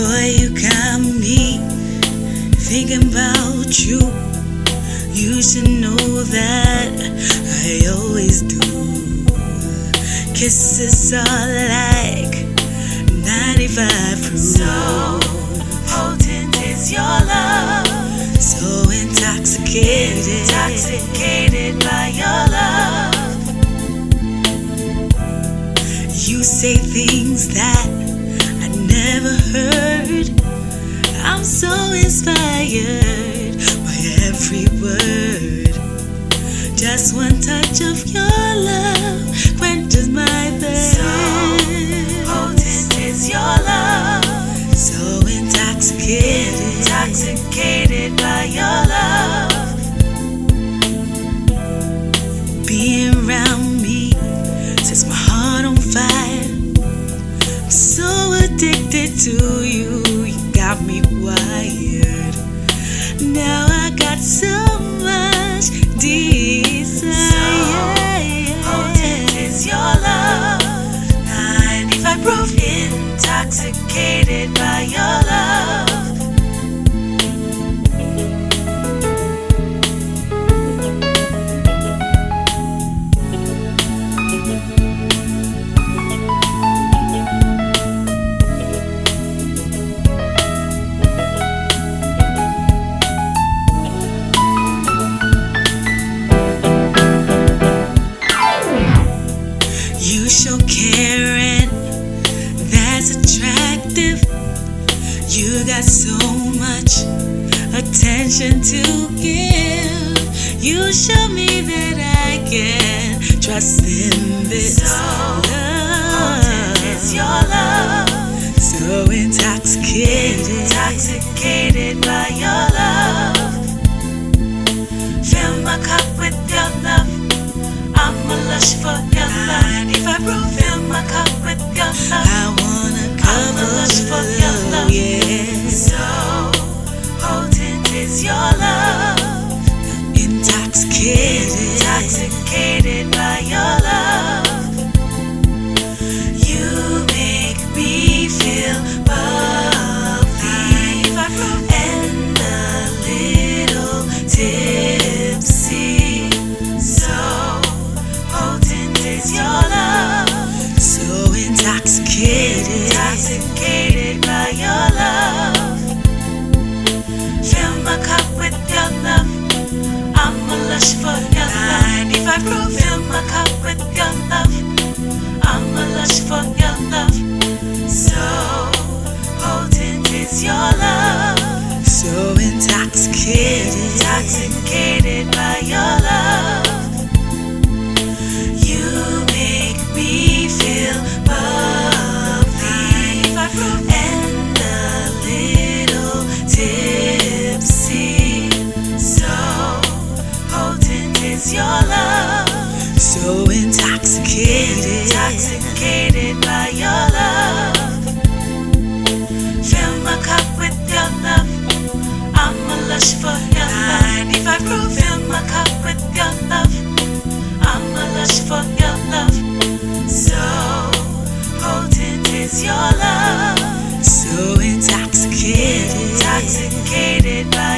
Boy, you got me thinking about you. You should know that I always do. Kisses are like 95 proof. So potent is your love. So intoxicated, intoxicated by your love. You say things that never heard. I'm so inspired addicted to you. You got me wired. Now I got so much desire. So, Potent is your love. 95 proof. Intoxicated by your You got so much attention to give. You show me that I can trust in this So potent is your love. So intoxicated. Intoxicated by your your love. Intoxicated. Intoxicated by your love. love. So intoxicated, intoxicated by your love. Fill my cup with your love. I'm a lush for your love. 95 proof. Fill my cup with your love. I'm a lush for your love. So potent is your love. So intoxicated, intoxicated by.